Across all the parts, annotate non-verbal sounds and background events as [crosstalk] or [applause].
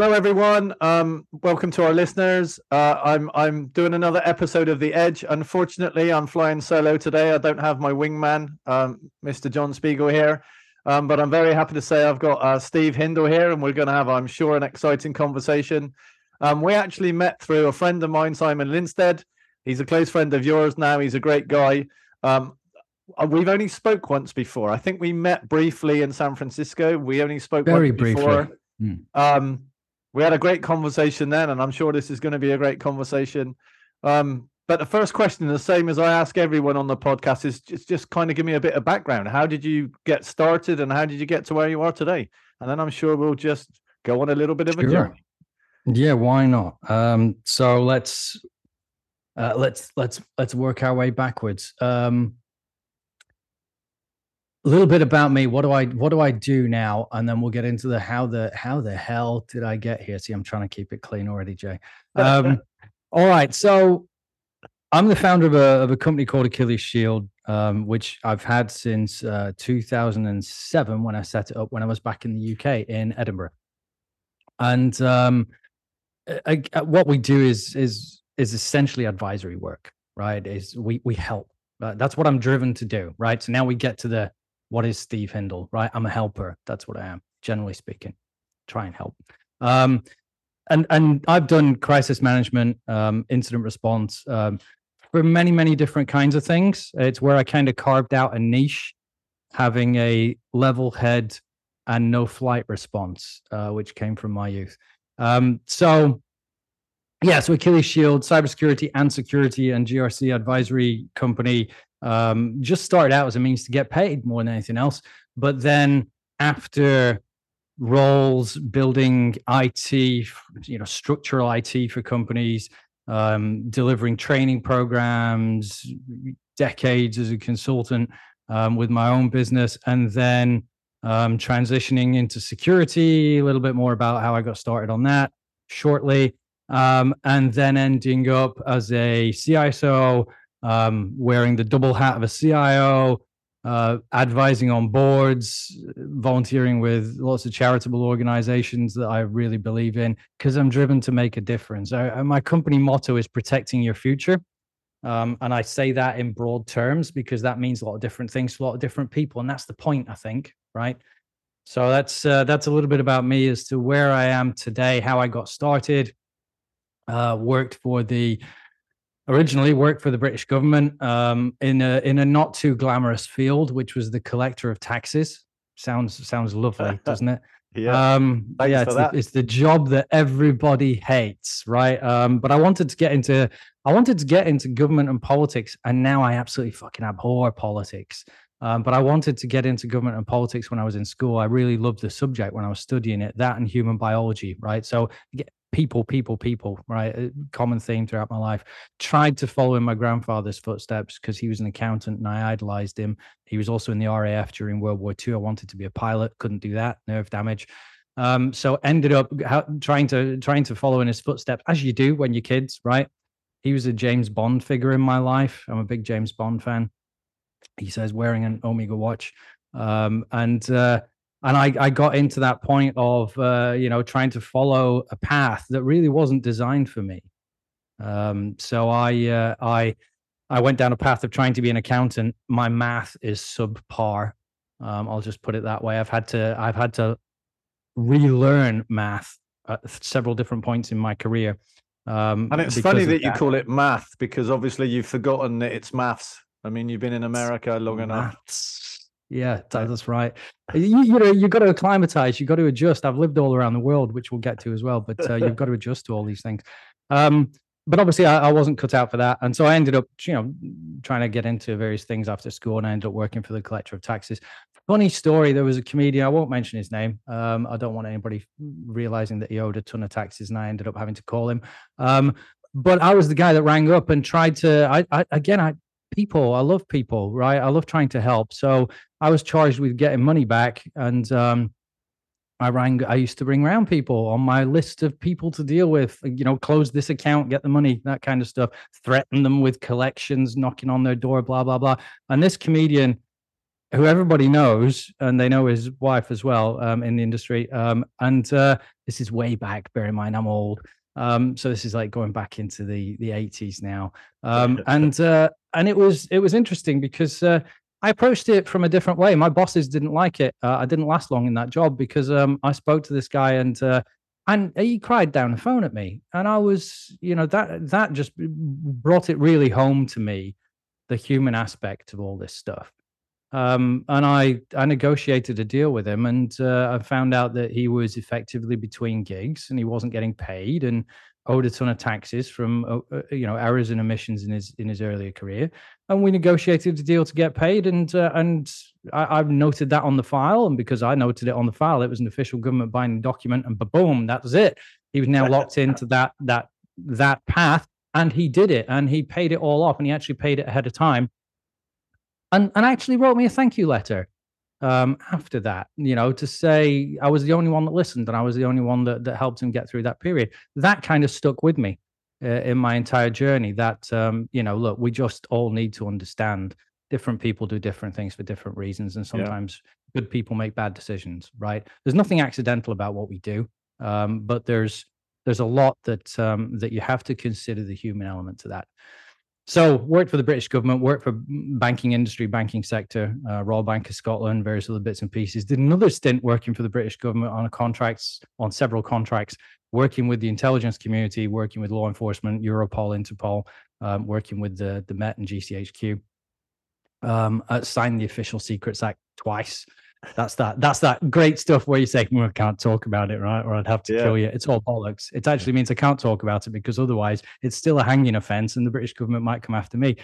Hello, everyone. Um, welcome to our listeners. Uh, I'm I'm doing another episode of The Edge. Unfortunately, I'm flying solo today. I don't have my wingman, um, Mr. John Spiegel here, um, but I'm very happy to say I've got uh, Steve Hindle here, and we're going to have, I'm sure, an exciting conversation. Um, we actually met through a friend of mine, Simon Linstead. He's a close friend of yours now. He's a great guy. Um, uh, we've only spoke once before. I think we met briefly in San Francisco. We only spoke very briefly. Before. Mm. Um, we had a great conversation then, and I'm sure this is going to be a great conversation. Um, but the first question, the same as I ask everyone on the podcast, is just, just kind of give me a bit of background. How did you get started, and how did you get to where you are today? And then I'm sure we'll just go on a little bit of sure. a journey. Yeah, why not? Um, so let's uh, let's let's let's work our way backwards. Um, a little bit about me. What do I what do I do now? And then we'll get into the how the how the hell did I get here? See, I'm trying to keep it clean already, Jaye. Um, [laughs] all right, so I'm the founder of a of a company called Achilles Shield, um, which I've had since uh, 2007 when I set it up when I was back in the UK in Edinburgh. And um, I, I, what we do is is is essentially advisory work, right? Is we we help. Uh, that's what I'm driven to do, right? So now we get to the what is Steve Hindle, right? I'm a helper. That's what I am, generally speaking. Try and help. Um, and and I've done crisis management, um, incident response um, for many many different kinds of things. It's where I kind of carved out a niche, having a level head and no flight response, uh, which came from my youth. Um, so yeah, so Achilles Shield, cybersecurity and security and GRC advisory company um, just started out as a means to get paid more than anything else. But then after roles, building IT, you know, structural IT for companies, um, delivering training programs, decades as a consultant um, with my own business, and then um, transitioning into security, a little bit more about how I got started on that shortly, um, and then ending up as a CISO, um, wearing the double hat of a CIO, uh, advising on boards, volunteering with lots of charitable organizations that I really believe in because I'm driven to make a difference. I, my company motto is protecting your future. Um, and I say that in broad terms because that means a lot of different things to a lot of different people. And that's the point, I think, right? So that's uh, that's a little bit about me as to where I am today, how I got started. Uh, worked for the originally worked for the British government um, in a in a not too glamorous field, which was the collector of taxes. Sounds sounds lovely, [laughs] doesn't it? yeah, um, yeah. It's the, it's the, job that everybody hates, right? Um, but I wanted to get into I wanted to get into government and politics, and now I absolutely fucking abhor politics. Um, but I wanted to get into government and politics when I was in school. I really loved the subject when I was studying it, that and human biology, right? So people, people, people, right? A common theme throughout my life. Tried to follow in my grandfather's footsteps because he was an accountant and I idolized him. He was also in the RAF during World War II. I wanted to be a pilot, couldn't do that, nerve damage. Um, so ended up trying to trying to follow in his footsteps, as you do when you're kids, right? He was a James Bond figure in my life. I'm a big James Bond fan. He says wearing an Omega watch, um, and uh, and I, I got into that point of uh, you know trying to follow a path that really wasn't designed for me. Um, so I uh, I I went down a path of trying to be an accountant. My math is subpar. Um, I'll just put it that way. I've had to I've had to relearn math at several different points in my career. Um, and it's funny that, that, you call it math because obviously you've forgotten that it's maths. I mean, you've been in America long enough. Yeah, that's right. You, you know, you've got to acclimatize. You've got to adjust. I've lived all around the world, which we'll get to as well. But uh, you've [laughs] got to adjust to all these things. Um, but obviously, I, I, wasn't cut out for that, and so I ended up, you know, trying to get into various things after school, and I ended up working for the collector of taxes. Funny story: there was a comedian. I won't mention his name. Um, I don't want anybody realizing that he owed a ton of taxes, and I ended up having to call him. Um, but I was the guy that rang up and tried to. I, I again, I people. I love people, right? I love trying to help. So I was charged with getting money back, and um, I rang. I used to bring around people on my list of people to deal with. You know, close this account, get the money, that kind of stuff. Threaten them with collections, knocking on their door, blah blah blah. And this comedian, who everybody knows, and they know his wife as well um, in the industry, um, and uh, this is way back. Bear in mind, I'm old. Um, so this is like going back into the the 80s now. Um, and uh, and it was it was interesting because uh, I approached it from a different way. My bosses didn't like it. Uh, I didn't last long in that job because um, I spoke to this guy and uh, and he cried down the phone at me, and I was, you know, that that just brought it really home to me, the human aspect of all this stuff. Um, and I I negotiated a deal with him, and uh, I found out that he was effectively between gigs, and he wasn't getting paid, and owed a ton of taxes from uh, uh, you know errors and omissions in his in his earlier career, and we negotiated a deal to get paid, and uh, and I, have noted that on the file, and because I noted it on the file, it was an official government binding document, and boom, that was it. He was now [laughs] locked into that that that path, and he did it, and he paid it all off, and he actually paid it ahead of time, and and actually wrote me a thank you letter um, after that, you know, to say I was the only one that listened and I was the only one that, that helped him get through that period. That kind of stuck with me uh, in my entire journey. That, um, you know, look, we just all need to understand different people do different things for different reasons. And sometimes yeah. good people make bad decisions, right? There's nothing accidental about what we do. Um, but there's, there's a lot that, um, that you have to consider the human element to that. So worked for the British government, worked for banking industry, banking sector, uh, Royal Bank of Scotland, various other bits and pieces. Did another stint working for the British government on contracts, on several contracts, working with the intelligence community, working with law enforcement, Europol, Interpol, um, working with the the Met and GCHQ. Um, signed the Official Secrets Act twice that's that that's that great stuff where you say well, i can't talk about it right? Or i'd have to yeah. kill you. It's all bollocks. It actually means i can't talk about it because otherwise it's still a hanging offense and the british government might come after me.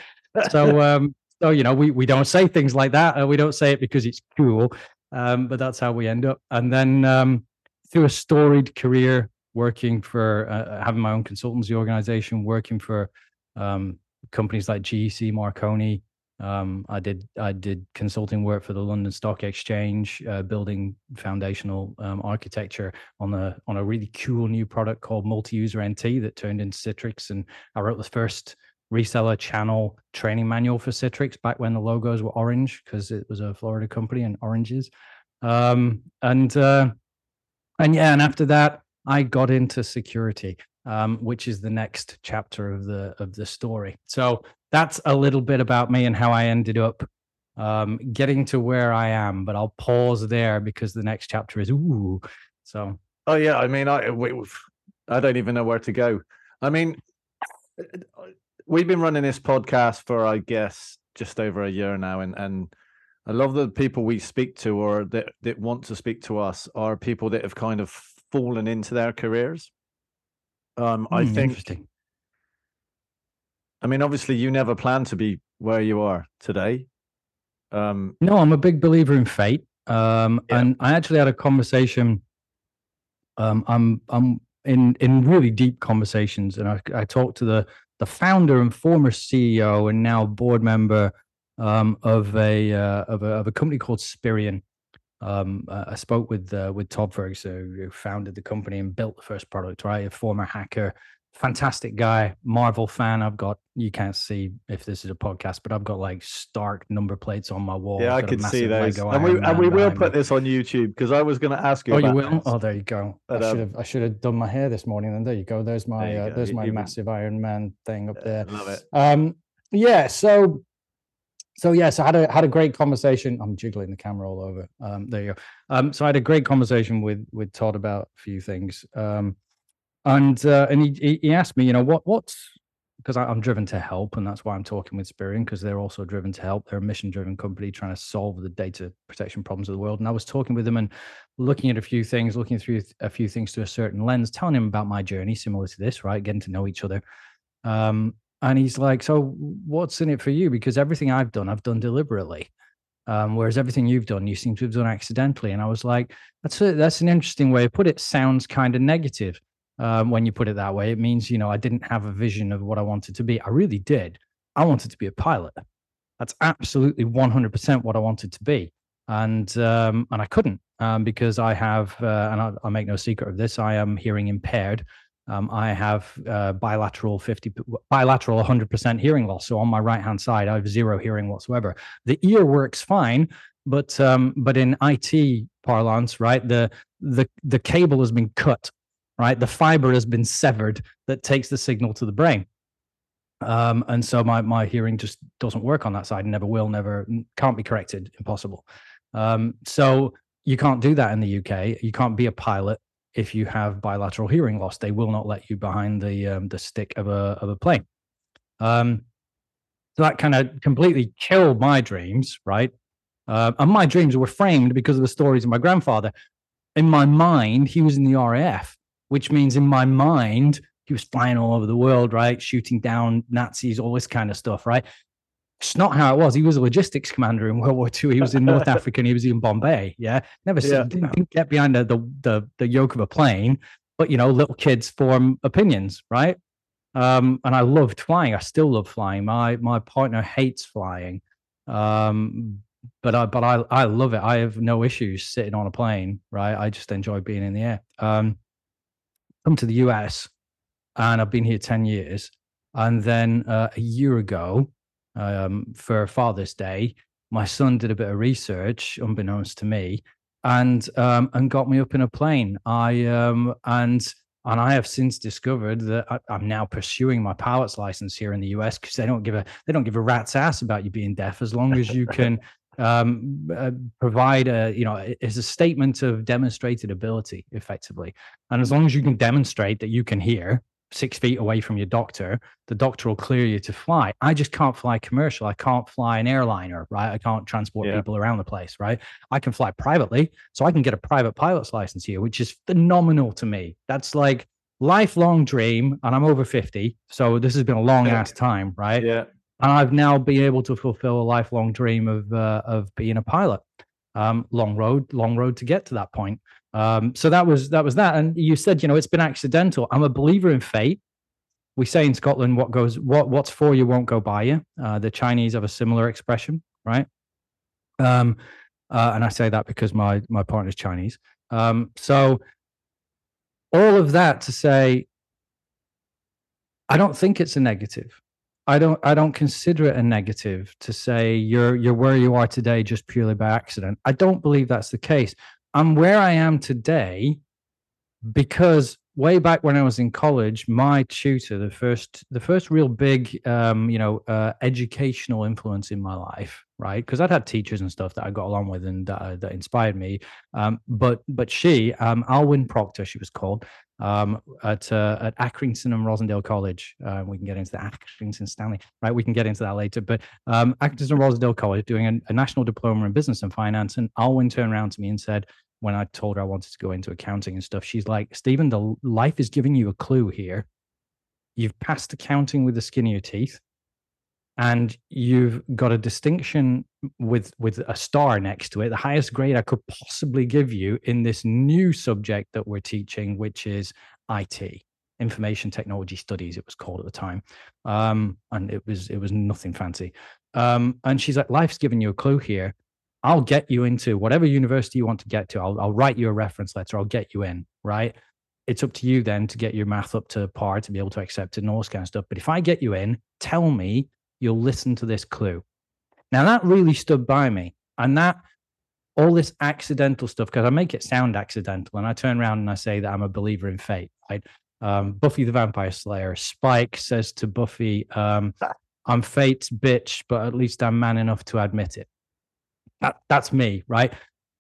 So [laughs] um so you know we, we don't say things like that uh, we don't say it because it's cool um but that's how we end up. And then um through a storied career working for uh, uh having my own consultancy organization working for um companies like gec marconi um, I did I did consulting work for the London Stock Exchange, uh, building foundational um, architecture on a on a really cool new product called Multi-User NT that turned into Citrix, and I wrote the first reseller channel training manual for Citrix back when the logos were orange because it was a Florida company and oranges, um, and uh, and yeah, and after that I got into security. Um, which is the next chapter of the of the story. So that's a little bit about me and how I ended up um, getting to where I am. But I'll pause there because the next chapter is ooh. So. Oh yeah, I mean, I we, I don't even know where to go. I mean, we've been running this podcast for I guess just over a year now, and and a lot of the people we speak to or that that want to speak to us are people that have kind of fallen into their careers. Um, I mm, think I mean, obviously, you never plan to be where you are today. Um, no, I'm a big believer in fate. Um, yeah. And I actually had a conversation. Um, I'm I'm in in really deep conversations, and I, I talked to the the founder and former CEO and now board member um, of a uh, of a of a company called Spirion. Um, I spoke with uh, with Todd Ferguson, who founded the company and built the first product. Right, a former hacker, fantastic guy, Marvel fan. I've got you can't see if this is a podcast, but I've got like Stark number plates on my wall. Yeah, I can see those. Lego and we and we will put me. this on YouTube because I was going to ask you. Oh, you will? This. Oh, there you go. But, I should have I should have done my hair this morning. And there you go. There's my there uh, there's my massive Iron Man thing up there. love it. Um, yeah. So. So yes, I had a had a great conversation. I'm jiggling the camera all over. Um, there you go. Um, so I had a great conversation with with Todd about a few things. Um, and uh, and he he asked me, you know, what what's because I'm driven to help, and that's why I'm talking with Spirion because they're also driven to help. They're a mission-driven company trying to solve the data protection problems of the world. And I was talking with them and looking at a few things, looking through a few things through a certain lens, telling him about my journey, similar to this, right? Getting to know each other. Um, and he's like, "So, what's in it for you? Because everything I've done, I've done deliberately." Um, whereas everything you've done, you seem to have done accidentally. And I was like, that's a, that's an interesting way to put it. Sounds kind of negative um, when you put it that way. It means, you know, I didn't have a vision of what I wanted to be. I really did. I wanted to be a pilot. That's absolutely 100% what I wanted to be. And um, and I couldn't um, because I have, uh, and I, I, make no secret of this, I am hearing impaired. Um, I have uh, bilateral 50, bilateral 100% hearing loss. So on my right hand side, I have zero hearing whatsoever. The ear works fine, but um, but in IT parlance, right, the the the cable has been cut right? The fiber has been severed that takes the signal to the brain. Um, and so my my hearing just doesn't work on that side, never will, never can't be corrected, impossible. Um, so you can't do that in the UK. You can't be a pilot if you have bilateral hearing loss. They will not let you behind the um, the stick of a of a plane. Um, so that kind of completely killed my dreams, right? Uh, and my dreams were framed because of the stories of my grandfather. In my mind, he was in the RAF, which means in my mind, he was flying all over the world, right? Shooting down Nazis, all this kind of stuff, right? It's not how it was. He was a logistics commander in [laughs] World War II. He was in North [laughs] Africa and he was in Bombay. Yeah. Never yeah. Didn't, didn't, get behind the, the, the yoke of a plane, but you know, little kids form opinions, right? Um, and I loved flying. I still love flying. My my partner hates flying. Um, but I but I I love it. I have no issues sitting on a plane, right? I just enjoy being in the air. Um, come to the US and I've been here 10 years. And then uh, a year ago, um, for Father's Day, my son did a bit of research, unbeknownst to me, and um, and got me up in a plane. I um, and and I have since discovered that I, am now pursuing my pilot's license here in the US because they don't give a they don't give a rat's ass about you being deaf as long as you [laughs] can um, uh, provide a you know it's a statement of demonstrated ability effectively, and as long as you can demonstrate that you can hear six feet away from your doctor, the doctor will clear you to fly. I just can't fly commercial. I can't fly an airliner, right? I can't transport yeah. people around the place, right? I can fly privately. So I can get a private pilot's license here, which is phenomenal to me. That's like lifelong dream. And I'm over 50. So this has been a long ass time, right? Yeah. And I've now been able to fulfill a lifelong dream of uh, of being a pilot. Um, long road, long road to get to that point. Um, so that was that was that. And you said, you know, it's been accidental. I'm a believer in fate. We say in Scotland, what goes what what's for you won't go by you. Uh, the Chinese have a similar expression, right? Um, uh, and I say that because my my partner's Chinese. Um, so all of that to say, I don't think it's a negative. I don't I don't consider it a negative to say you're you're where you are today just purely by accident. I don't believe that's the case. I'm where I am today because way back when I was in college, my tutor, the first, the first real big, um, you know, uh, educational influence in my life, right? Because I'd had teachers and stuff that I got along with and uh, that inspired me. Um, but but she, um, Alwyn Proctor, she was called, um, at uh, at Accrington and Rossendale College. Uh, we can get into the Accrington Stanley, right? We can get into that later. But um, Accrington and Rossendale College doing a, a, national diploma in business and finance, and Alwyn turned around to me and said, when I told her I wanted to go into accounting and stuff, she's like, Stephen, the life is giving you a clue here. You've passed accounting with the skin of your teeth and you've got a distinction with with a star next to it the highest grade i could possibly give you in this new subject that we're teaching which is it information technology studies it was called at the time. Um, and it was it was nothing fancy. Um, and she's like life's giving you a clue here. I'll get you into whatever university you want to get to. I'll, I'll write you a reference letter. I'll get you in right? It's up to you then to get your math up to par to be able to accept it and all this kind of stuff. But if i get you in tell me you'll listen to this clue. Now, that really stood by me. And that, all this accidental stuff, because I make it sound accidental. And I turn around and I say that I'm a believer in fate, right? Um, Buffy the Vampire Slayer, Spike says to Buffy, um, I'm fate's bitch, but at least I'm man enough to admit it. That, that's me, right?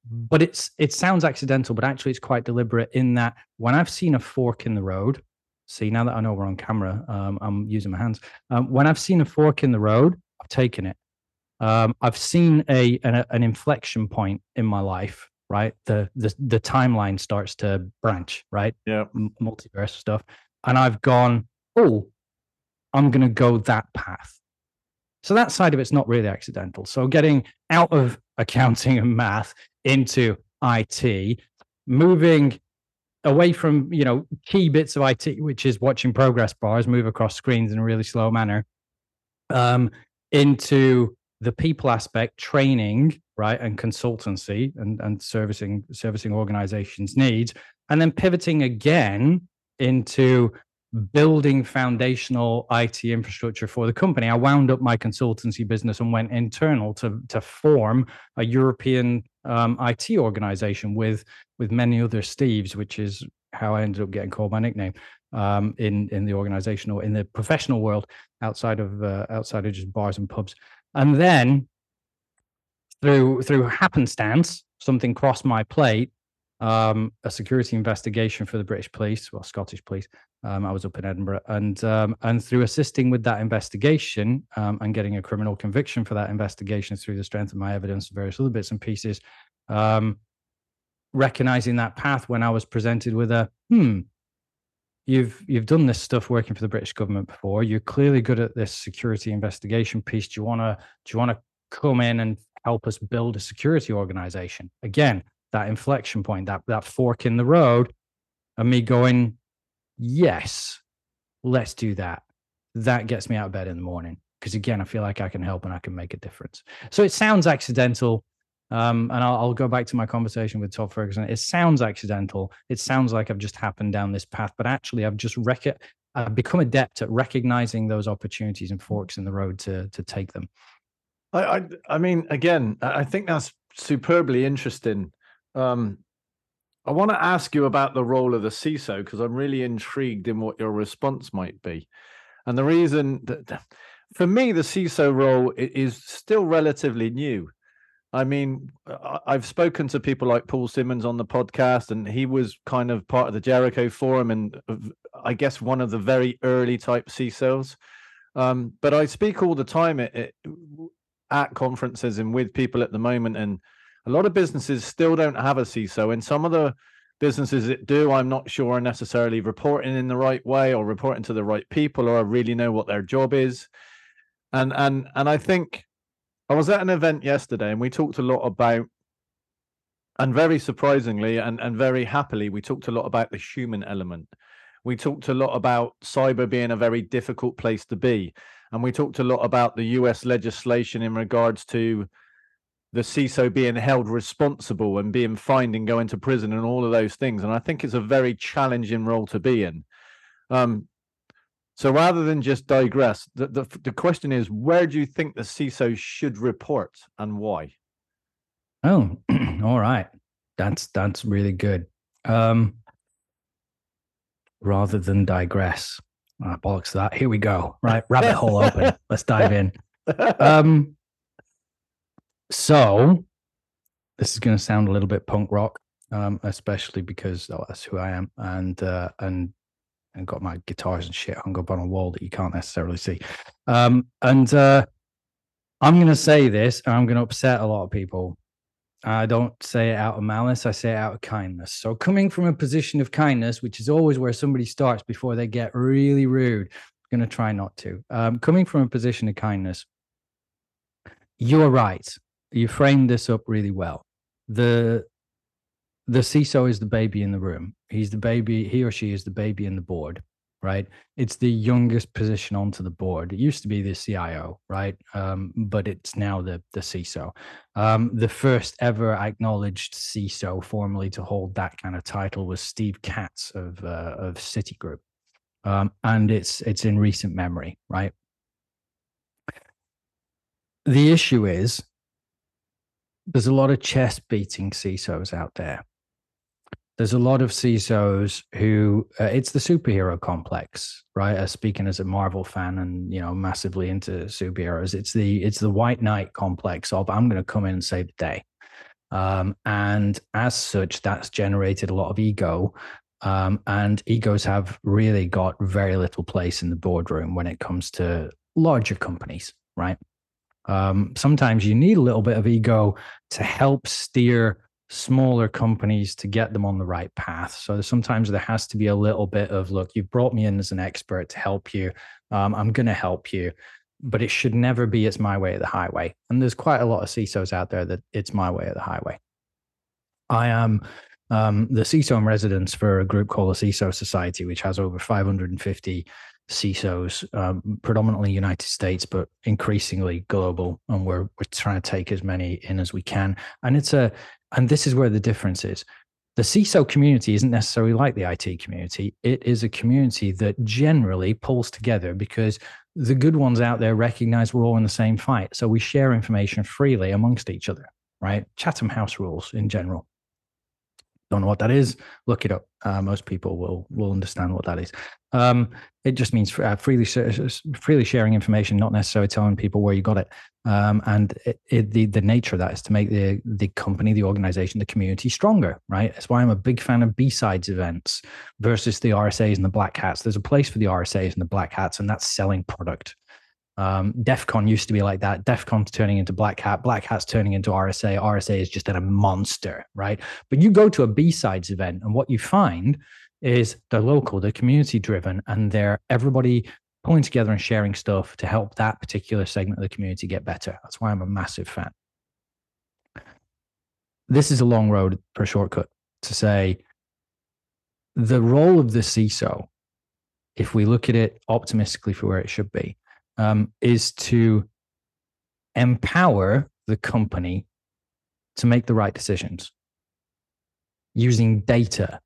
But it's it sounds accidental, but actually it's quite deliberate in that when I've seen a fork in the road, See, now that I know we're on camera, um, I'm using my hands. Um, when I've seen a fork in the road, I've taken it. Um, I've seen a an, an, inflection point in my life. Right, the the the timeline starts to branch. Right, yeah, M- multiverse stuff, and I've gone. Oh, I'm going to go that path. So that side of it's not really accidental. So getting out of [laughs] accounting and math into IT, moving away from you know key bits of IT, which is watching progress bars move across screens in a really slow manner, um, into the people aspect, training, right, and consultancy, and and servicing servicing organizations' needs, and then pivoting again into building foundational IT infrastructure for the company. I wound up my consultancy business and went internal to to form a European um, IT organization with with many other Steves, which is how I ended up getting called my nickname um, in in the organization or in the professional world outside of uh, outside of just bars and pubs. And then through through happenstance, something crossed my plate. Um, a security investigation for the British police, well, Scottish police. Um, I was up in Edinburgh, and um, and through assisting with that investigation um, and getting a criminal conviction for that investigation through the strength of my evidence, and various other bits and pieces, um, recognizing that path when I was presented with a hmm, you've you've done this stuff working for the British government before. You're clearly good at this security investigation piece. Do you wanna do you wanna come in and help us build a security organization? Again, that inflection point, that that fork in the road, and me going, yes, let's do that. That gets me out of bed in the morning because again, I feel like I can help and I can make a difference. So it sounds accidental. Um, and I'll, I'll, go back to my conversation with Todd Ferguson. It sounds accidental. It sounds like I've just happened down this path, but actually, I've just rec- I've become adept at recognizing those opportunities and forks in the road to to take them. I I, I mean, again, I think that's superbly interesting. Um, I want to ask you about the role of the CISO because I'm really intrigued in what your response might be. And the reason that for me, the CISO role is still relatively new. I mean, I've spoken to people like Paul Simmonds on the podcast, and he was kind of part of the Jericho Forum, and I guess one of the very early type CISOs. Um, but I speak all the time at, at conferences and with people at the moment, and a lot of businesses still don't have a CISO, and some of the businesses that do, I'm not sure are necessarily reporting in the right way or reporting to the right people or really know what their job is. And and and I think I was at an event yesterday and we talked a lot about, and very surprisingly and, and very happily, we talked a lot about the human element. We talked a lot about cyber being a very difficult place to be. And we talked a lot about the US legislation in regards to the CISO being held responsible and being fined and going to prison and all of those things. And I think it's a very challenging role to be in. Um, so rather than just digress, the, the, the question is where do you think the CISO should report and why? Oh, [clears throat] all right. That's that's really good. Um, rather than digress. Oh, bollocks that. Here we go. Right, rabbit hole open. [laughs] Let's dive in. Um, so this is going to sound a little bit punk rock, um, especially because oh, that's who I am, and uh, and and got my guitars and shit hung up on a wall that you can't necessarily see. Um, and uh, I'm going to say this, and I'm going to upset a lot of people. I don't say it out of malice, I say it out of kindness. So, coming from a position of kindness, which is always where somebody starts before they get really rude, I'm going to try not to. Um, coming from a position of kindness, you're right. You framed this up really well. The the CISO is the baby in the room. He's the baby, he or she is the baby in the board, right? It's the youngest position onto the board. It used to be the CIO, right? Um, but it's now the, the CISO. Um, the first ever acknowledged CISO formally to hold that kind of title was Steve Katz of, uh, of Citigroup. Um, and it's it's in recent memory, right? The issue is there's a lot of chest beating CISOs out there there's a lot of CISOs who uh, it's the superhero complex, right? Speaking as a Marvel fan and you know massively into superheroes, it's the it's the White Knight complex of I'm going to come in and save the day, um, and as such, that's generated a lot of ego, um, and egos have really got very little place in the boardroom when it comes to larger companies, right? Um, sometimes you need a little bit of ego to help steer smaller companies to get them on the right path. So sometimes there has to be a little bit of look, you've brought me in as an expert to help you. Um, I'm going to help you, but it should never be it's my way of the highway. And there's quite a lot of CISOs out there that it's my way of the highway. I am um, the CISO in residence for a group called the CISO Society, which has over 550 CISOs, um, predominantly United States, but increasingly global. And we're we're trying to take as many in as we can. And it's a and this is where the difference is. The CISO community isn't necessarily like the IT community. It is a community that generally pulls together because the good ones out there recognize we're all in the same fight. So we share information freely amongst each other, right? Chatham House rules in general. Don't know what that is? Look it up. Uh, most people will will understand what that is. Um, it just means uh, freely freely sharing information, not necessarily telling people where you got it. Um, and it, it, the the nature of that is to make the the company, the organization, the community stronger. Right. That's why I'm a big fan of BSides events versus the RSAs and the black hats. There's a place for the RSAs and the black hats, and that's selling product. Um, DEF CON used to be like that. DEF CON's turning into Black Hat. Black Hat's turning into RSA. RSA is just a monster, right? But you go to a BSides event, and what you find is they're local, they're community driven, and they're everybody pulling together and sharing stuff to help that particular segment of the community get better. That's why I'm a massive fan. This is a long road for a shortcut to say the role of the CISO, if we look at it optimistically for where it should be, um, is to empower the company to make the right decisions using data,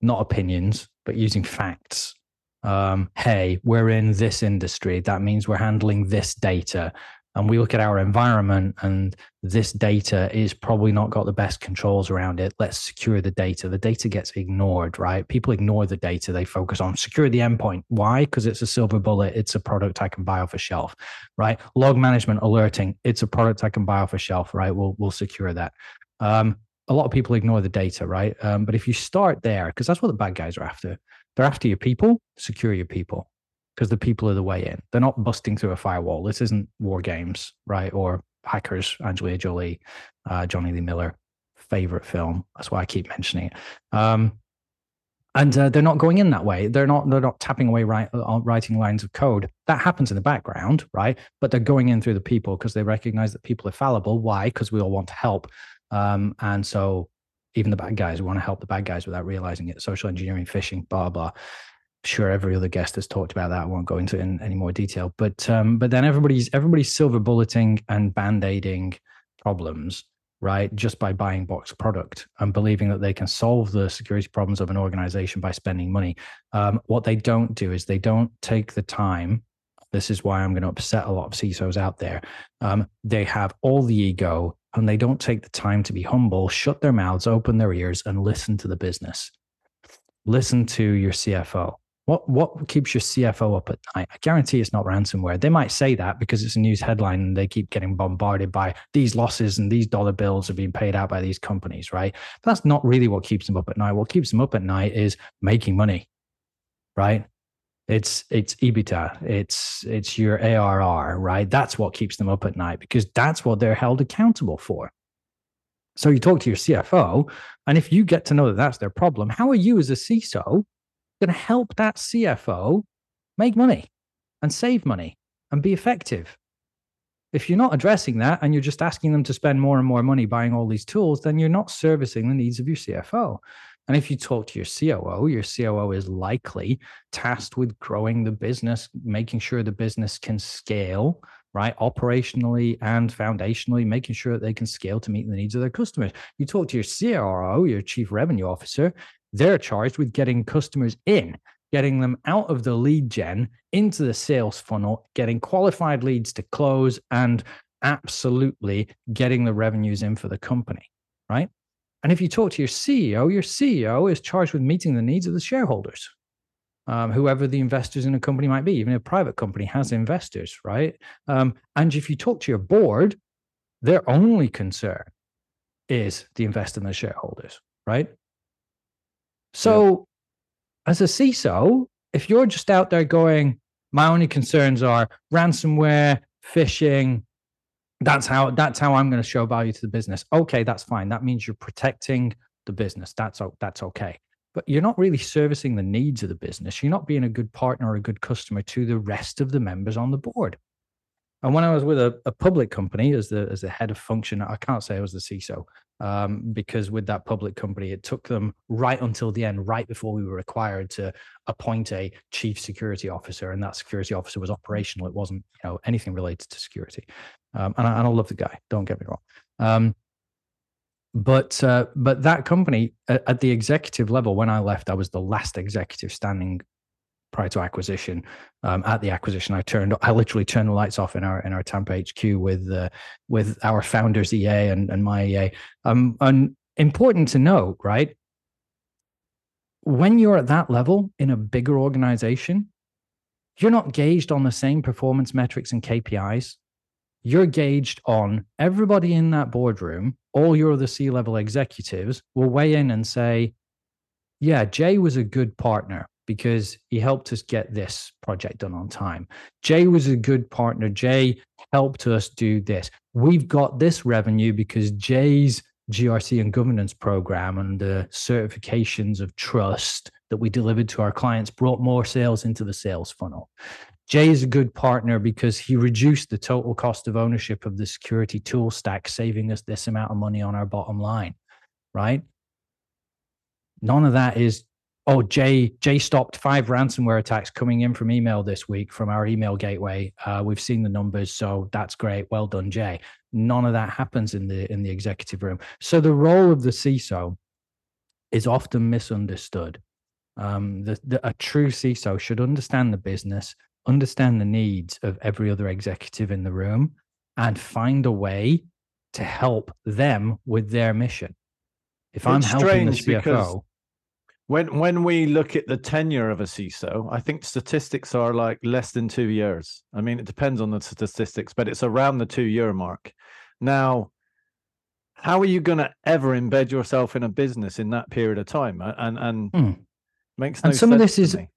not opinions, but using facts. Um, hey, we're in this industry. That means we're handling this data and we look at our environment and this data is probably not got the best controls around it. Let's secure the data. The data gets ignored right? People ignore the data. They focus on secure the endpoint. Why? Because it's a silver bullet. It's a product i can buy off a shelf right? Log management alerting. It's a product i can buy off a shelf right? We'll, we'll secure that. Um, a lot of people ignore the data right? Um, but if you start there because that's what the bad guys are after. They're after your people. Secure your people because the people are the way in. They're not busting through a firewall. This isn't war games, right? Or hackers, Angelina Jolie, uh, Jonny Lee Miller, favorite film. That's why I keep mentioning it. Um, and uh, they're not going in that way. They're not. They're not tapping away uh, writing lines of code. That happens in the background, right? But they're going in through the people because they recognize that people are fallible. Why? Because we all want to help. Um, and so even the bad guys We want to help the bad guys without realizing it. Social engineering, phishing, blah blah sure every other guest has talked about that. I won't go into it in any more detail. But um, but then everybody's everybody's silver bulleting and band-aiding problems, right? Just by buying box product and believing that they can solve the security problems of an organization by spending money. Um, what they don't do is they don't take the time. This is why I'm going to upset a lot of CISOs out there. Um, they have all the ego and they don't take the time to be humble, shut their mouths, open their ears, and listen to the business. Listen to your CFO what what keeps your CFO up at night? I guarantee it's not ransomware. They might say that because it's a news headline and they keep getting bombarded by these losses and these dollar bills are being paid out by these companies, right? But that's not really what keeps them up at night. What keeps them up at night is making money, right? It's it's EBITDA, it's it's your ARR, right? That's what keeps them up at night because that's what they're held accountable for. So you talk to your CFO, and if you get to know that that's their problem, how are you as a CISO going to help that CFO make money and save money and be effective. If you're not addressing that and you're just asking them to spend more and more money buying all these tools, then you're not servicing the needs of your CFO. And if you talk to your COO, your COO is likely tasked with growing the business, making sure the business can scale, right? Operationally and foundationally, making sure that they can scale to meet the needs of their customers. You talk to your CRO, your chief revenue officer, they're charged with getting customers in, getting them out of the lead gen into the sales funnel, getting qualified leads to close, and absolutely getting the revenues in for the company, right? And if you talk to your CEO, your CEO is charged with meeting the needs of the shareholders, um, whoever the investors in a company might be. Even a private company has investors, right? Um, and if you talk to your board, their only concern is the investor and the shareholders, right? So, yeah. as a CISO, if you're just out there going, my only concerns are ransomware, phishing, that's how that's how I'm going to show value to the business. Okay, that's fine. That means you're protecting the business. That's that's okay. But you're not really servicing the needs of the business. You're not being a good partner or a good customer to the rest of the members on the board. And when I was with a, a public company as the as the head of function, I can't say I was the CISO um, because with that public company, it took them right until the end, right before we were required to appoint a chief security officer, and that security officer was operational. It wasn't you know anything related to security. Um, and, I, and I love the guy. Don't get me wrong. Um, but uh, but that company at, at, the executive level, when I left, I was the last executive standing prior to acquisition. Um, at the acquisition, I turned I literally turned the lights off in our in our Tampa HQ with uh, with our founders EA and, and my EA. Um, and important to note, right? when you're at that level in a bigger organization, you're not gauged on the same performance metrics and KPIs. You're gauged on everybody in that boardroom, all your other C level executives will weigh in and say, yeah, Jay was a good partner because he helped us get this project done on time. Jay was a good partner. Jay helped us do this. We've got this revenue because Jay's GRC and governance program and the certifications of trust that we delivered to our clients brought more sales into the sales funnel. Jay is a good partner because he reduced the total cost of ownership of the security tool stack, saving us this amount of money on our bottom line, right? None of that is, oh, Jay, Jay stopped five ransomware attacks coming in from email this week from our email gateway. Uh, we've seen the numbers, so that's great. Well done, Jay. None of that happens in the in the executive room. So the role of the CISO is often misunderstood. Um, the, the, a true CISO should understand the business, understand the needs of every other executive in the room, and find a way to help them with their mission. If it's I'm helping the CFO, when when we look at the tenure of a CISO, I think statistics are like less than two years. I mean, it depends on the statistics, but it's around the two year mark. Now, how are you going to ever embed yourself in a business in that period of time? And and mm. makes no sense. and some of this is me.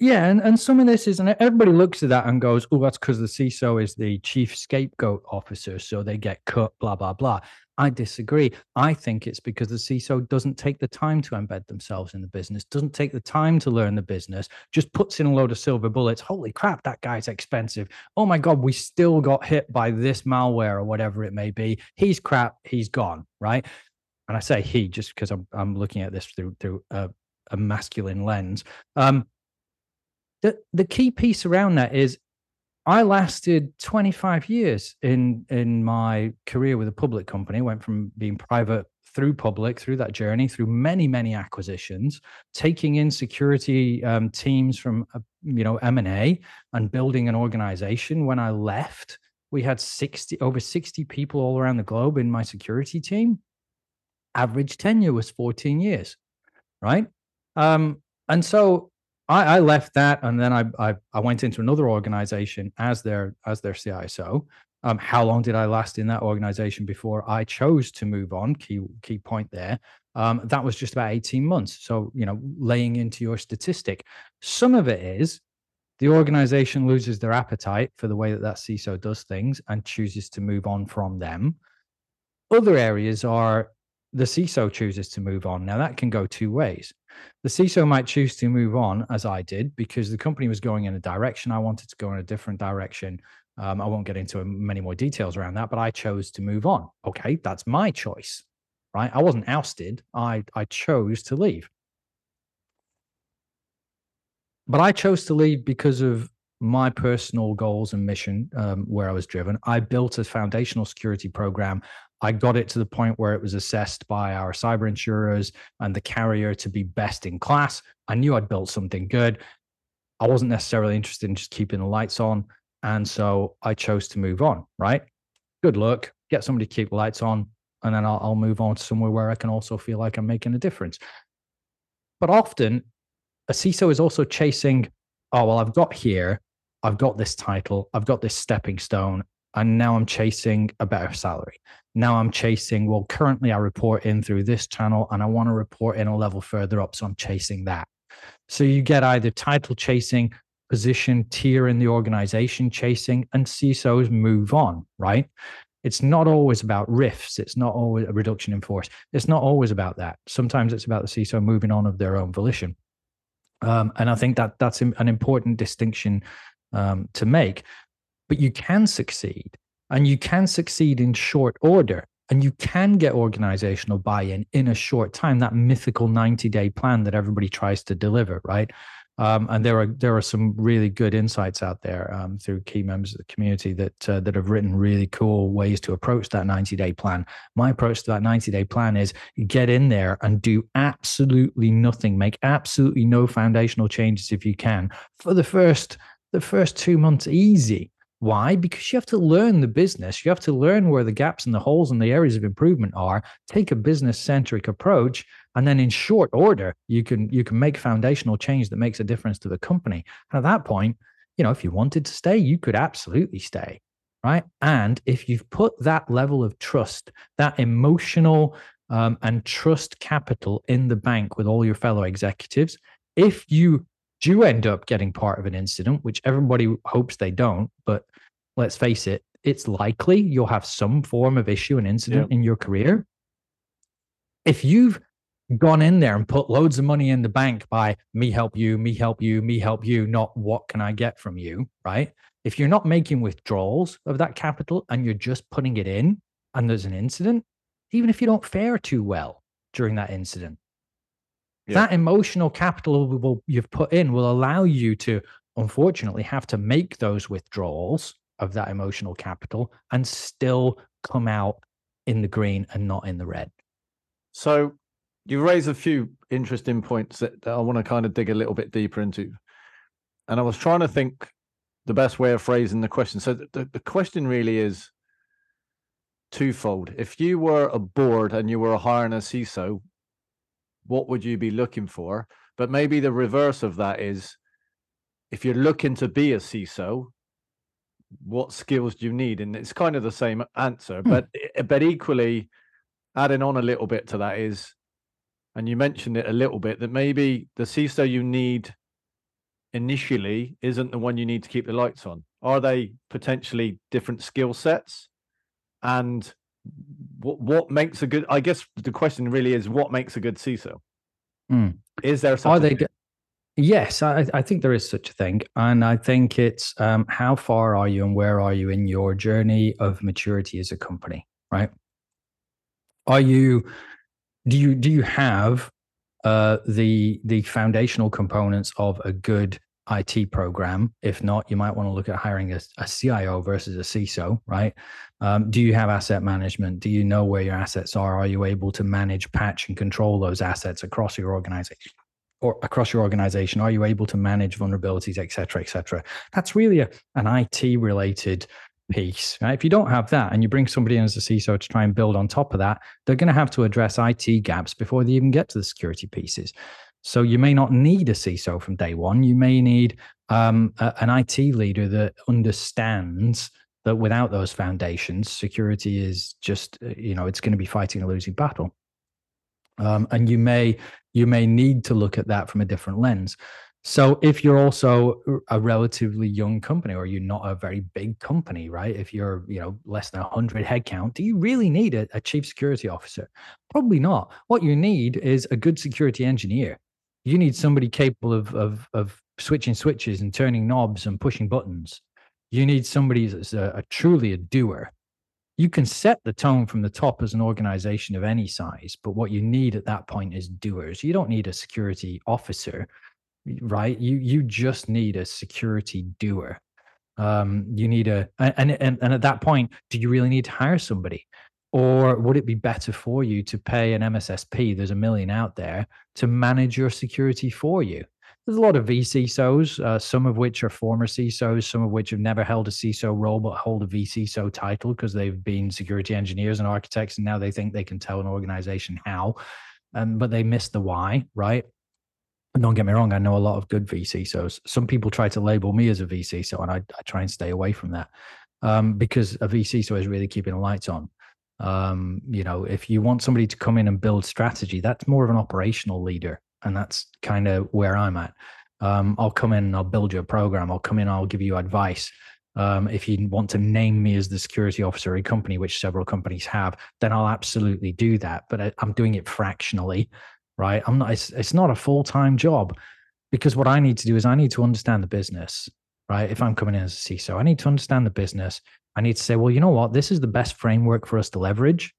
yeah, and, and some of this is, and everybody looks at that and goes, "Oh, that's because the CISO is the chief scapegoat officer, so they get cut." Blah blah blah. I disagree. I think it's because the CISO doesn't take the time to embed themselves in the business, doesn't take the time to learn the business, just puts in a load of silver bullets. Holy crap, that guy's expensive. Oh my God, we still got hit by this malware or whatever it may be. He's crap, he's gone, right? And I say he just because I'm, I'm looking at this through, through a, a masculine lens. Um, the, the key piece around that is I lasted 25 years in in my career with a public company. Went from being private through public, through that journey, through many many acquisitions, taking in security um, teams from uh, you know M and A, and building an organization. When I left, we had 60 over 60 people all around the globe in my security team. Average tenure was 14 years, right? Um, and so I, I left that, and then I, I, I went into another organization as their as their CISO. Um, how long did I last in that organization before I chose to move on? Key key point there. Um, that was just about 18 months. So, you know, laying into your statistic. Some of it is the organization loses their appetite for the way that that CISO does things and chooses to move on from them. Other areas are the CISO chooses to move on. Now, that can go two ways. The CISO might choose to move on, as I did, because the company was going in a direction. I wanted to go in a different direction. Um, I won't get into many more details around that, but I chose to move on. Okay, that's my choice, right? I wasn't ousted. I I chose to leave, but I chose to leave because of my personal goals and mission, um, where I was driven. I built a foundational security program I got it to the point where it was assessed by our cyber insurers and the carrier to be best in class. I knew I'd built something good. I wasn't necessarily interested in just keeping the lights on. And so I chose to move on, right? Good luck, get somebody to keep the lights on, and then I'll, I'll move on to somewhere where I can also feel like I'm making a difference. But often, a CISO is also chasing, oh, well, I've got here, I've got this title, I've got this stepping stone, and now I'm chasing a better salary. Now I'm chasing, well, currently I report in through this channel and I want to report in a level further up. So I'm chasing that. So you get either title chasing, position, tier in the organization chasing, and CISOs move on, right? It's not always about rifts. It's not always a reduction in force. It's not always about that. Sometimes it's about the CISO moving on of their own volition. Um, and I think that that's an important distinction um, to make but you can succeed and you can succeed in short order and you can get organizational buy-in in a short time that mythical 90-day plan that everybody tries to deliver right? Um, and there are there are some really good insights out there um, through key members of the community that uh, that have written really cool ways to approach that 90 day plan. My approach to that 90 day plan is get in there and do absolutely nothing, make absolutely no foundational changes if you can. For the first the first two months easy Why? Because you have to learn the business. You have to learn where the gaps and the holes and the areas of improvement are. Take a business centric approach, and then in short order, you can you can make foundational change that makes a difference to the company. And at that point, you know, if you wanted to stay, you could absolutely stay, right? And if you've put that level of trust, that emotional um, and trust capital in the bank with all your fellow executives, if you do end up getting part of an incident, which everybody hopes they don't, but let's face it, it's likely you'll have some form of issue and incident in your career. If you've gone in there and put loads of money in the bank by me help you, me help you, me help you, not what can I get from you, right? If you're not making withdrawals of that capital and you're just putting it in and there's an incident, even if you don't fare too well during that incident, yeah. that emotional capital will, you've put in will allow you to unfortunately have to make those withdrawals of that emotional capital and still come out in the green and not in the red. So you raise a few interesting points that, I want to kind of dig a little bit deeper into. And I was trying to think the best way of phrasing the question. So the, the, the question really is twofold. If you were a board and you were hiring a CISO, what would you be looking for? But maybe the reverse of that is if you're looking to be a CISO, what skills do you need? And it's kind of the same answer, hmm. but eh, but equally adding on a little bit to that is, and you mentioned it a little bit, that maybe the CISO you need initially isn't the one you need to keep the lights on. Are they potentially different skill sets? And what what makes a good? I guess the question really is, what makes a good CISO? Mm. Is there such? Are they? Thing? Yes, I, I, think there is such a thing, and I think it's um, how far are you and where are you in your journey of maturity as a company, right? Are you? Do you do you have uh, the the foundational components of a good IT program. If not, you might want to look at hiring a, a CIO versus a CISO, right? Um, do you have asset management? Do you know where your assets are? Are you able to manage, patch, and control those assets across your organization? Or across your organization, are you able to manage vulnerabilities, et cetera, et cetera? That's really a, an IT related piece. Right? If you don't have that and you bring somebody in as a CISO to try and build on top of that, they're going to have to address IT gaps before they even get to the security pieces. So you may not need a CISO from day one. You may need um, a, an IT leader that understands that without those foundations, security is just uh, you know it's going to be fighting a losing battle. Um, and you may you may need to look at that from a different lens. So if you're also a relatively young company or you're not a very big company, right? If you're, you know, less than 100 headcount, do you really need a, a chief security officer? Probably not. What you need is a good security engineer you need somebody capable of of of switching switches and turning knobs and pushing buttons. You need somebody that's a, a truly a doer. You can set the tone from the top as an organization of any size, but what you need at that point is doers. You don't need a security officer, right? You you just need a security doer. Um, you need a and, and and at that point, do you really need to hire somebody? Or would it be better for you to pay an MSSP? There's a million out there to manage your security for you. There's a lot of vCISOs, uh, some of which are former CISOs, some of which have never held a CISO role but hold a vCISO title because they've been security engineers and architects, and now they think they can tell an organization how, um, but they miss the why, right? And don't get me wrong, I know a lot of good vCISOs. Some people try to label me as a vCISO, and I, I try and stay away from that um, because a vCISO is really keeping the lights on. Um, you know, if you want somebody to come in and build strategy, that's more of an operational leader. And that's kind of where I'm at. Um, I'll come in and I'll build you a program. I'll come in, I'll give you advice. Um, if you want to name me as the security officer of a company, which several companies have, then I'll absolutely do that. But I, am doing it fractionally, right? I'm not. It's, it's not a full time job because what I need to do is I need to understand the business, right? If I'm coming in as a CISO, I need to understand the business. I need to say, well, you know what? This is the best framework for us to leverage.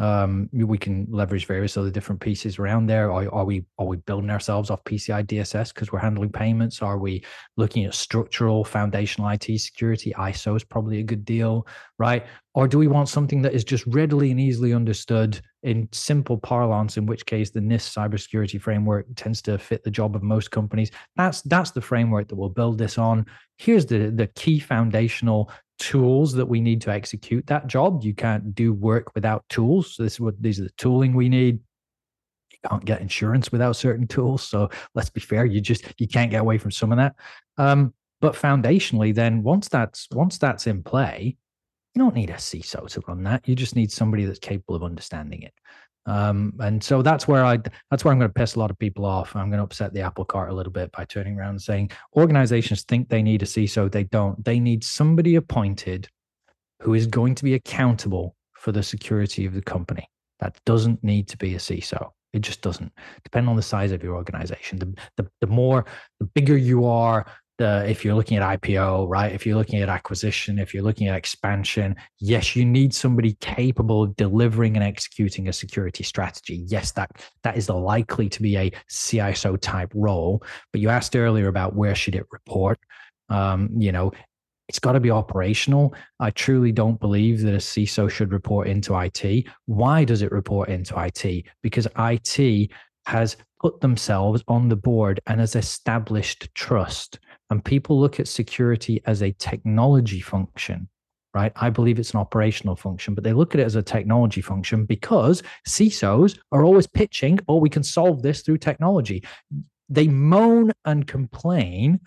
Um, we can leverage various other different pieces around there. Are, are we are we building ourselves off PCI DSS because we're handling payments? Are we looking at structural foundational IT security? ISO is probably a good deal, right? Or do we want something that is just readily and easily understood in simple parlance? In which case, the NIST cybersecurity framework tends to fit the job of most companies. That's that's the framework that we'll build this on. Here's the the key foundational tools that we need to execute that job. You can't do work without tools. So this is what these are the tooling we need. You can't get insurance without certain tools. So let's be fair, you just you can't get away from some of that. Um, but foundationally, then once that's once that's in play, you don't need a CISO to run that. You just need somebody that's capable of understanding it. Um, and so that's where I that's where I'm going to piss a lot of people off. I'm going to upset the apple cart a little bit by turning around and saying organizations think they need a CISO, they don't. They need somebody appointed who is going to be accountable for the security of the company. That doesn't need to be a CISO. It just doesn't. Depend on the size of your organization. The, the, the more, the bigger you are, if you're looking at IPO, right? If you're looking at acquisition, if you're looking at expansion, yes, you need somebody capable of delivering and executing a security strategy. Yes, that that is likely to be a CISO type role. But you asked earlier about where should it report. Um, you know, it's got to be operational. I truly don't believe that a CISO should report into IT. Why does it report into IT? Because IT has put themselves on the board and has established trust. And people look at security as a technology function, right? I believe it's an operational function, but they look at it as a technology function because CISOs are always pitching, oh, we can solve this through technology. They moan and complain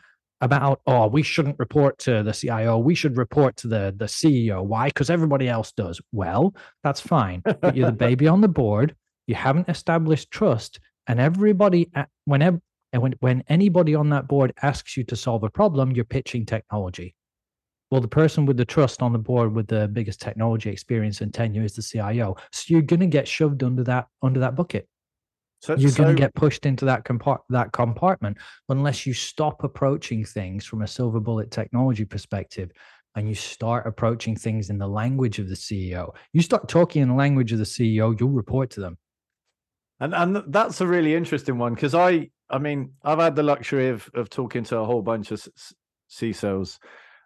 about oh we shouldn't report to the CIO we should report to the the CEO why? Because everybody else does. Well that's fine but you're the [laughs] baby on the board. You haven't established trust and everybody whenever and when, when anybody on that board asks you to solve a problem, you're pitching technology. Well, the person with the trust on the board with the biggest technology experience and tenure is the CIO. So you're going to get shoved under that under that bucket. So, you're so, going to get pushed into that compart- that compartment unless you stop approaching things from a silver bullet technology perspective and you start approaching things in the language of the CEO. You start talking in the language of the CEO, you'll report to them. And and that's a really interesting one because I I mean, I've had the luxury of of talking to a whole bunch of CISOs.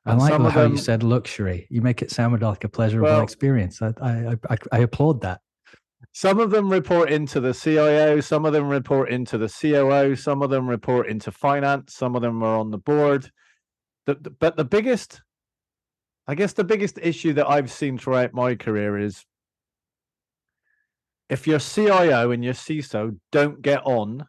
I like how them, you said luxury. You make it sound like a pleasurable well, experience. I, I, I I applaud that. Some of them report into the CIO. Some of them report into the COO. Some of them report into finance. Some of them are on the board. The, the, but the biggest, I guess, the biggest issue that I've seen throughout my career is if your CIO and your CISO don't get on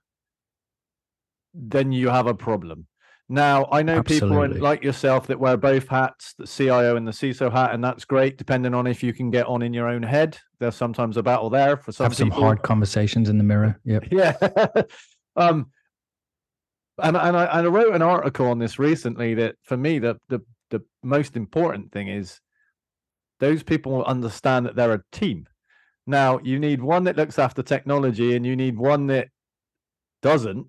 then you have a problem. Now, I know Absolutely. people like yourself that wear both hats, the CIO and the CISO hat, and that's great, depending on if you can get on in your own head. There's sometimes a battle there for some Have some people. hard conversations in the mirror. Yep. [laughs] Yeah. um, and and I, and I wrote an article on this recently that for me the the the most important thing is those people understand that they're a team. Now you need one that looks after technology, and you need one that doesn't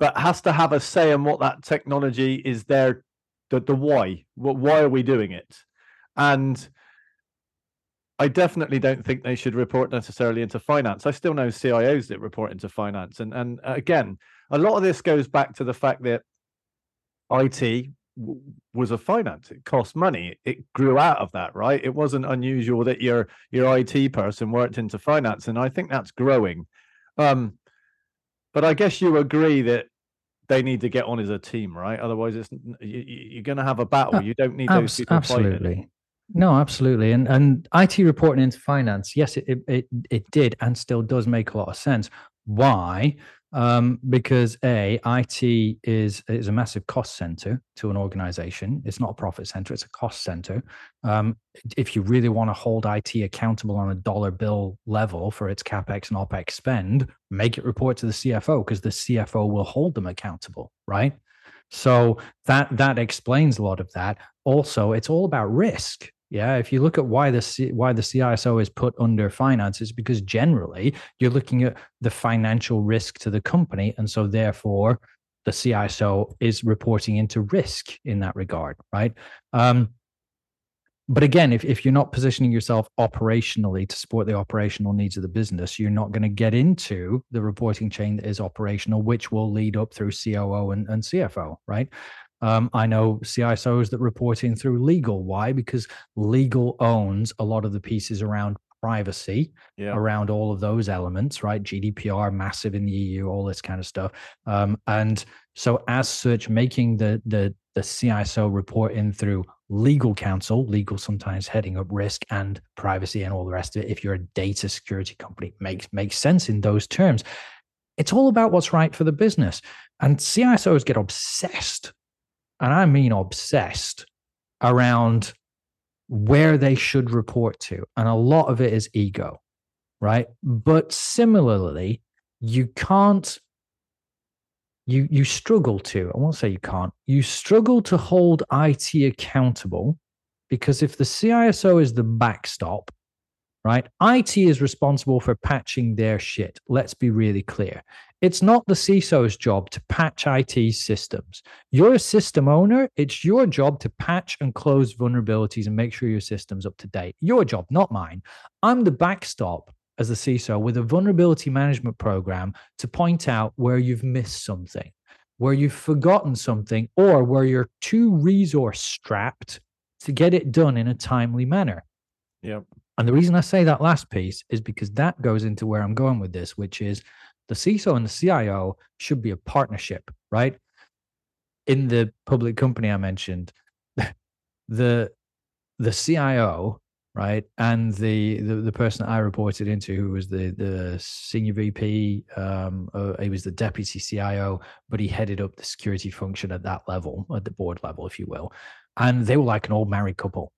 but has to have a say in what that technology is there, the, the why. Why are we doing it? And I definitely don't think they should report necessarily into finance. I still know CIOs that report into finance. And, and again, a lot of this goes back to the fact that IT was a finance it cost money it grew out of that right it wasn't unusual that your your it person worked into finance and i think that's growing um but I guess you agree that they need to get on as a team, right? Otherwise, it's you, are going to have a battle. You don't need those people absolutely. Fighting. No, absolutely. And and IT reporting into finance, yes, it, it it did and still does make a lot of sense. Why? Um, because a IT is is a massive cost center to an organization. It's not a profit center; it's a cost center. Um, if you really want to hold IT accountable on a dollar bill level for its capex and opex spend, make it report to the CFO because the CFO will hold them accountable, right? So that that explains a lot of that. Also, it's all about risk. Yeah, if you look at why the C, why the CISO is put under finance, it's because generally you're looking at the financial risk to the company, and so therefore the CISO is reporting into risk in that regard, right? Um, but again, if, if you're not positioning yourself operationally to support the operational needs of the business, you're not going to get into the reporting chain that is operational, which will lead up through COO and, and CFO, right? Um, I know CISOs that report in through legal. Why? Because legal owns a lot of the pieces around privacy, yeah. around all of those elements, right? GDPR, massive in the EU, all this kind of stuff. Um, and so, as such, making the the the CISO report in through legal counsel, legal sometimes heading up risk and privacy and all the rest of it. If you're a data security company, makes makes sense in those terms. It's all about what's right for the business. And CISOs get obsessed, and I mean obsessed, around where they should report to. And a lot of it is ego, right? But similarly, you can't you you struggle to i won't say you can't you struggle to hold it accountable because if the ciso is the backstop right it is responsible for patching their shit let's be really clear it's not the ciso's job to patch it systems you're a system owner it's your job to patch and close vulnerabilities and make sure your system's up to date your job not mine i'm the backstop as the CISO with a vulnerability management program to point out where you've missed something, where you've forgotten something, or where you're too resource strapped to get it done in a timely manner. Yep. And the reason I say that last piece is because that goes into where I'm going with this, which is the CISO and the CIO should be a partnership, right? In the public company I mentioned, [laughs] the the CIO right? And the, the the person I reported into, who was the the senior VP, um, uh, he was the deputy CIO, but he headed up the security function at that level, at the board level, if you will. And they were like an old married couple.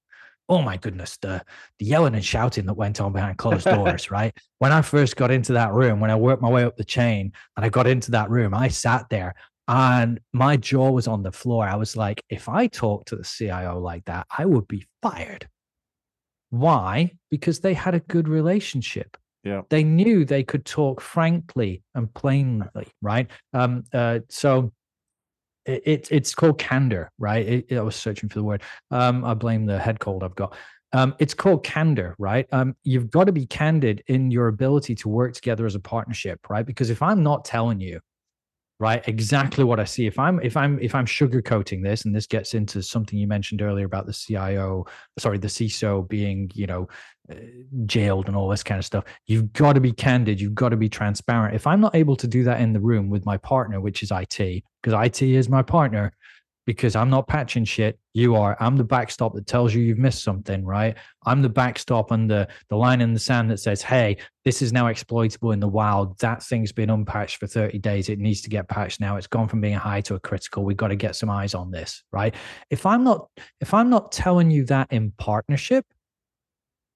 Oh my goodness, the the yelling and shouting that went on behind [laughs] closed doors, right? When I first got into that room, when I worked my way up the chain and I got into that room, I sat there and my jaw was on the floor. I was like, if I talked to the CIO like that, I would be fired why? Because they had a good relationship. Yeah. They knew they could talk frankly and plainly, right? Um, uh, so it, it, it's called candor, right? It, I was searching for the word. Um, I blame the head cold I've got. Um, it's called candor, right? Um, you've got to be candid in your ability to work together as a partnership, right? Because if I'm not telling you right? Exactly what i see. If i'm if i'm if i'm sugarcoating this and this gets into something you mentioned earlier about the cio sorry the ciso being you know uh, jailed and all this kind of stuff you've got to be candid you've got to be transparent. If i'm not able to do that in the room with my partner which is it because it is my partner because I'm not patching shit. You are. I'm the backstop that tells you you've missed something, right? I'm the backstop and the the line in the sand that says, "Hey, this is now exploitable in the wild. That thing's been unpatched for 30 days. It needs to get patched now. It's gone from being a high to a critical. We've got to get some eyes on this, right? If I'm not if I'm not telling you that in partnership,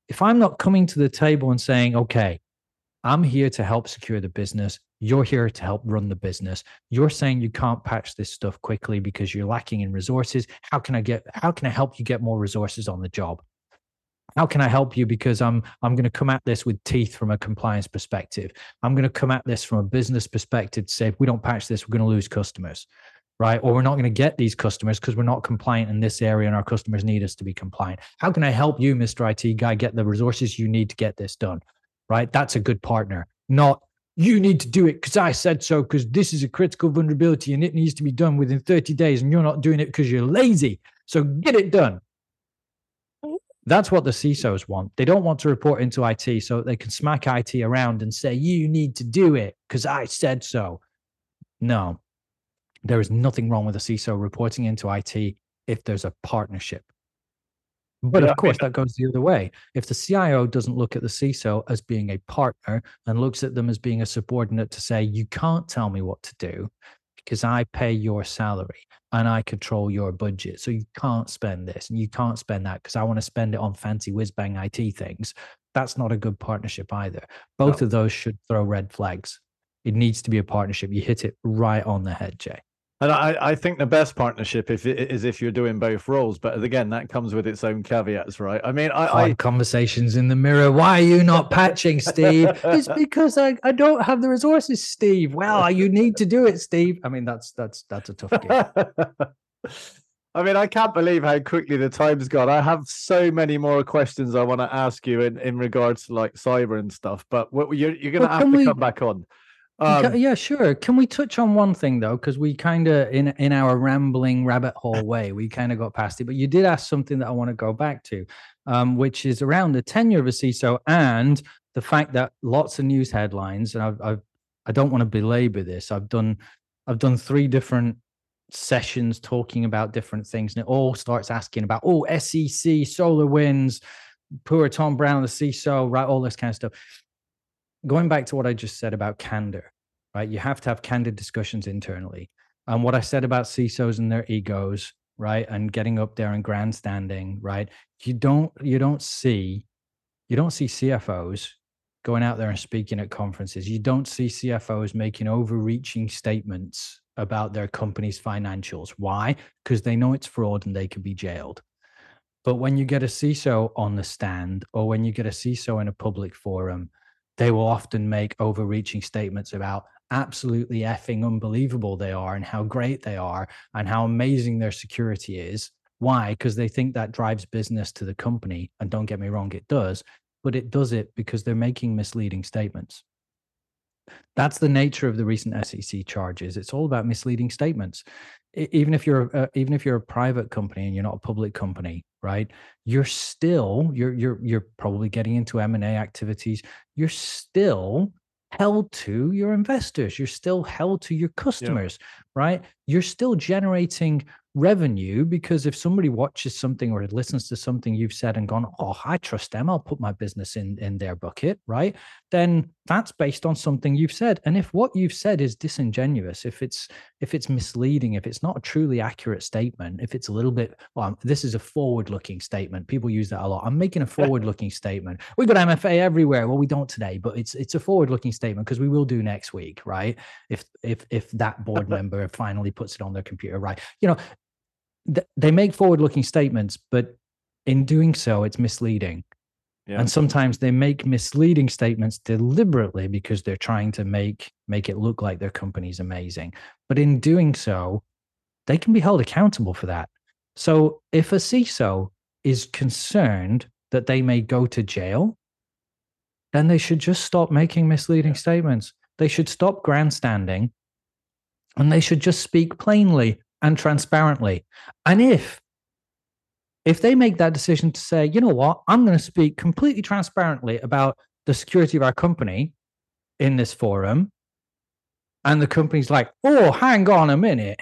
if I'm not coming to the table and saying, "Okay, I'm here to help secure the business. You're here to help run the business. You're saying you can't patch this stuff quickly because you're lacking in resources. How can I get how can I help you get more resources on the job? How can I help you because I'm I'm going to come at this with teeth from a compliance perspective. I'm going to come at this from a business perspective to say if we don't patch this, we're going to lose customers. Right. Or we're not going to get these customers because we're not compliant in this area and our customers need us to be compliant. How can I help you, Mr. IT guy, get the resources you need to get this done? right? That's a good partner, not you need to do it because I said so, because this is a critical vulnerability and it needs to be done within 30 days and you're not doing it because you're lazy. So get it done. That's what the CISOs want. They don't want to report into IT so they can smack IT around and say, you need to do it because I said so. No, there is nothing wrong with a CISO reporting into IT if there's a partnership. But yeah, of course, mean, that goes the other way. If the CIO doesn't look at the CISO as being a partner and looks at them as being a subordinate to say, you can't tell me what to do because I pay your salary and I control your budget. So you can't spend this and you can't spend that because I want to spend it on fancy whiz bang IT things. That's not a good partnership either. Both no. of those should throw red flags. It needs to be a partnership. You hit it right on the head, Jaye. And I, I think the best partnership if it, is if you're doing both roles, but again, that comes with its own caveats, right? I mean, I, I conversations in the mirror. Why are you not patching, Steve? [laughs] it's because I, I don't have the resources, Steve. Well, you need to do it, Steve. I mean, that's that's that's a tough game. [laughs] I mean, I can't believe how quickly the time's gone. I have so many more questions I want to ask you in, in regards to like cyber and stuff, but what, you're, you're going to Well, have to we- come back on. Um, yeah, sure. Can we touch on one thing though? Because we kind of in in our rambling rabbit hole way, we kind of got past it. But you did ask something that I want to go back to, um, which is around the tenure of a CISO and the fact that lots of news headlines, and I've, I've I don't want to belabor this. I've done I've done three different sessions talking about different things, and it all starts asking about oh SEC, SolarWinds, poor Tom Brown, the CISO, right? All this kind of stuff going back to what I just said about candor, right? You have to have candid discussions internally. And what I said about CISOs and their egos, right? And getting up there and grandstanding, right? You don't you don't see you don't see CFOs going out there and speaking at conferences. You don't see CFOs making overreaching statements about their company's financials. Why? Because they know it's fraud and they could be jailed. But when you get a CISO on the stand or when you get a CISO in a public forum, they will often make overreaching statements about absolutely effing unbelievable they are and how great they are and how amazing their security is. Why? Because they think that drives business to the company. And don't get me wrong, it does, but it does it because they're making misleading statements. That's the nature of the recent SEC charges. It's all about misleading statements. Even if you're uh, even if you're a private company and you're not a public company, right? You're still you're you're you're probably getting into M and A activities. You're still held to your investors. You're still held to your customers, right? You're still generating revenue because if somebody watches something or listens to something you've said and gone, oh, I trust them, I'll put my business in in their bucket, right? Then that's based on something you've said. And if what you've said is disingenuous, if it's if it's misleading, if it's not a truly accurate statement, if it's a little bit, well, this is a forward-looking statement. People use that a lot. I'm making a forward-looking statement. We've got MFA everywhere. Well, we don't today, but it's it's a forward-looking statement because we will do next week, right? If if if that board [laughs] member finally puts it on their computer, right? You know, th- they make forward-looking statements, but in doing so, it's misleading. yeah. And sometimes they make misleading statements deliberately because they're trying to make make it look like their company's amazing. But in doing so, they can be held accountable for that. So if a CISO is concerned that they may go to jail, then they should just stop making misleading statements. They should stop grandstanding and they should just speak plainly and transparently. And if if they make that decision to say, you know what, I'm going to speak completely transparently about the security of our company in this forum, and the company's like, oh, hang on a minute.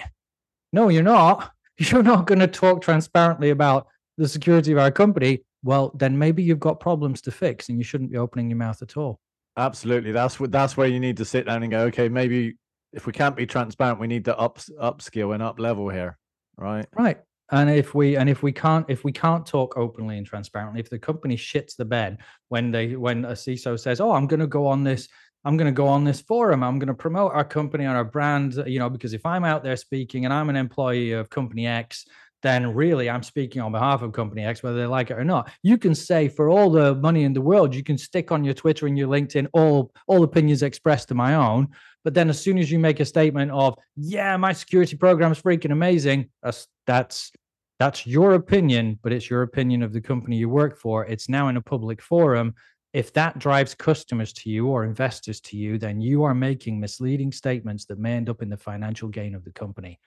No, you're not. [laughs] You're not going to talk transparently about the security of our company. Well, then maybe you've got problems to fix and you shouldn't be opening your mouth at all. Absolutely. That's what that's where you need to sit down and go, okay, maybe if we can't be transparent, we need to up upskill and up level here. Right. Right. And if we and if we can't if we can't talk openly and transparently, if the company shits the bed when they when a CISO says, "Oh, I'm going to go on this, I'm going to go on this forum, I'm going to promote our company and our brand," you know, because if I'm out there speaking and I'm an employee of company X, then really I'm speaking on behalf of company X, whether they like it or not. You can say for all the money in the world, you can stick on your Twitter and your LinkedIn all all opinions expressed to my own. But then as soon as you make a statement of, yeah, my security program is freaking amazing, that's that's that's your opinion, but it's your opinion of the company you work for. It's now in a public forum. If that drives customers to you or investors to you, then you are making misleading statements that may end up in the financial gain of the company.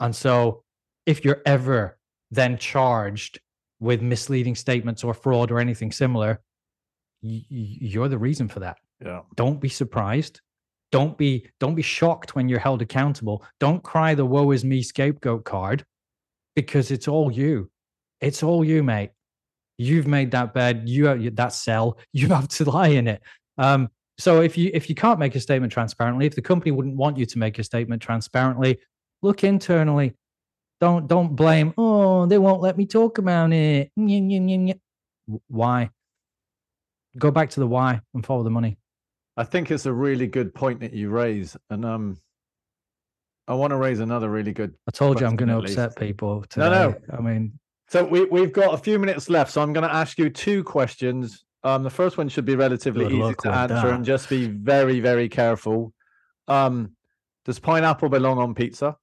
And so if you're ever then charged with misleading statements or fraud or anything similar, y- you're the reason for that. Yeah. don't be surprised. Don't be don't be shocked when you're held accountable. Don't cry the woe is me scapegoat card because it's all you. It's all you mate. You've made that bed. You have that cell. [laughs] You have to lie in it. Um so if you if you can't make a statement transparently if the company wouldn't want you to make a statement transparently look internally don't don't blame oh they won't let me talk about it Nyeh, nyeh, nyeh, nyeh." W- why go back to the why and follow the money I think it's a really good point that you raise. And um I want to raise another really good I told you I'm going to upset people today. No, no. I mean, So we we've got a few minutes left, so I'm going to ask you two questions. Um, the first one should be relatively Good easy to answer, that. and just be very very careful. Um, does pineapple belong on pizza?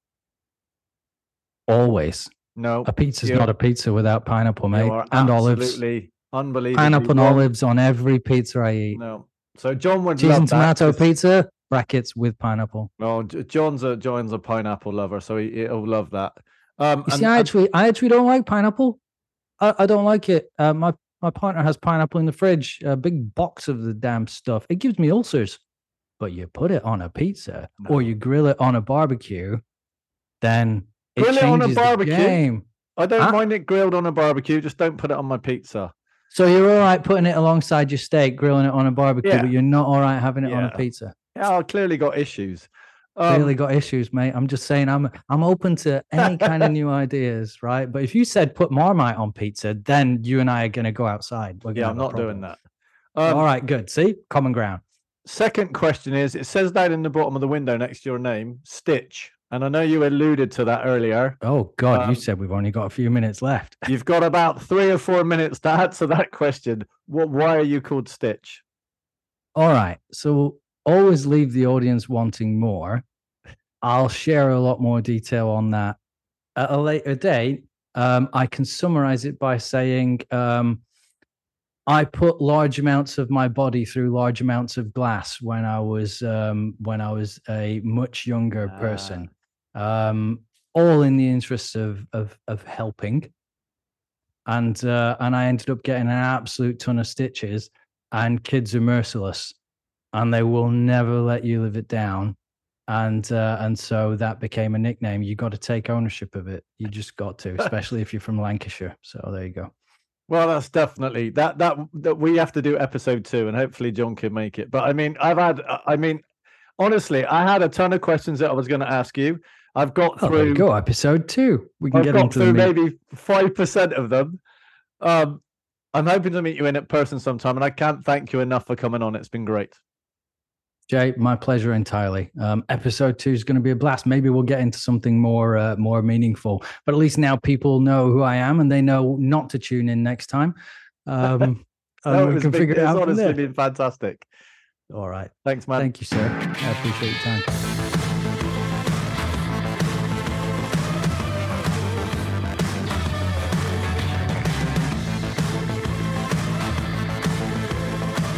Always. No, A pizza's you- not a pizza without pineapple, mate, and olives. absolutely unbelievable. Pineapple and olives on every pizza I eat. No, so John would Cheese love and that pizza brackets with pineapple. No, John's a John's a pineapple lover, so he, he'll love that. Um, You and- see, I and- actually, I actually don't like pineapple. I, I don't like it. Uh, my my partner has pineapple in the fridge, a big box of the damn stuff. It gives me ulcers. But you put it on a pizza No. or you grill it on a barbecue, then it Grill it on a barbecue? I don't Huh? mind it grilled on a barbecue. Just don't put it on my pizza. So you're all right putting it alongside your steak, grilling it on a barbecue, Yeah. but you're not all right having it on a pizza. Yeah, I clearly got issues. Um, Clearly got issues, mate. I'm just saying I'm I'm open to any kind of [laughs] new ideas, right? But if you said put Marmite on pizza, then you and I are gonna go outside. We're yeah, I'm not doing that. Um, all right, good. See, common ground. Second question is: It says down in the bottom of the window next to your name, Stitch, and I know you alluded to that earlier. Oh God, Um, you said we've only got a few minutes left. [laughs] You've got about three or four minutes to answer that question. What? Why are you called Stitch? All right. So always leave the audience wanting more. I'll share a lot more detail on that at a later date. Um, I can summarize it by saying um, I put large amounts of my body through large amounts of glass when I was um, when I was a much younger person, um, all in the interest of of, of helping. And uh, and I ended up getting an absolute ton of stitches. And kids are merciless, and they will never let you live it down. And uh, and so that became a nickname. You got to take ownership of it. You just got to, [laughs] especially if you're from Lancashire. So there you go. Well, that's definitely that that that we have to do episode two, and hopefully John can make it. But I mean, I've had, I mean, honestly, I had a ton of questions that I was going to ask you. I've got Oh, there through. go. Episode two. We can I've get got into through maybe five percent of them. Um, I'm hoping to meet you in person sometime, and I can't thank you enough for coming on. It's been great. Jaye, my pleasure entirely. Um, episode two is going to be a blast. Maybe we'll get into something more uh, more meaningful. But at least now people know who I am, and they know not to tune in next time. Um, [laughs] No, we can been- figure it it's out from honestly been fantastic. All right. Thanks, man. Thank you, sir. I appreciate your time.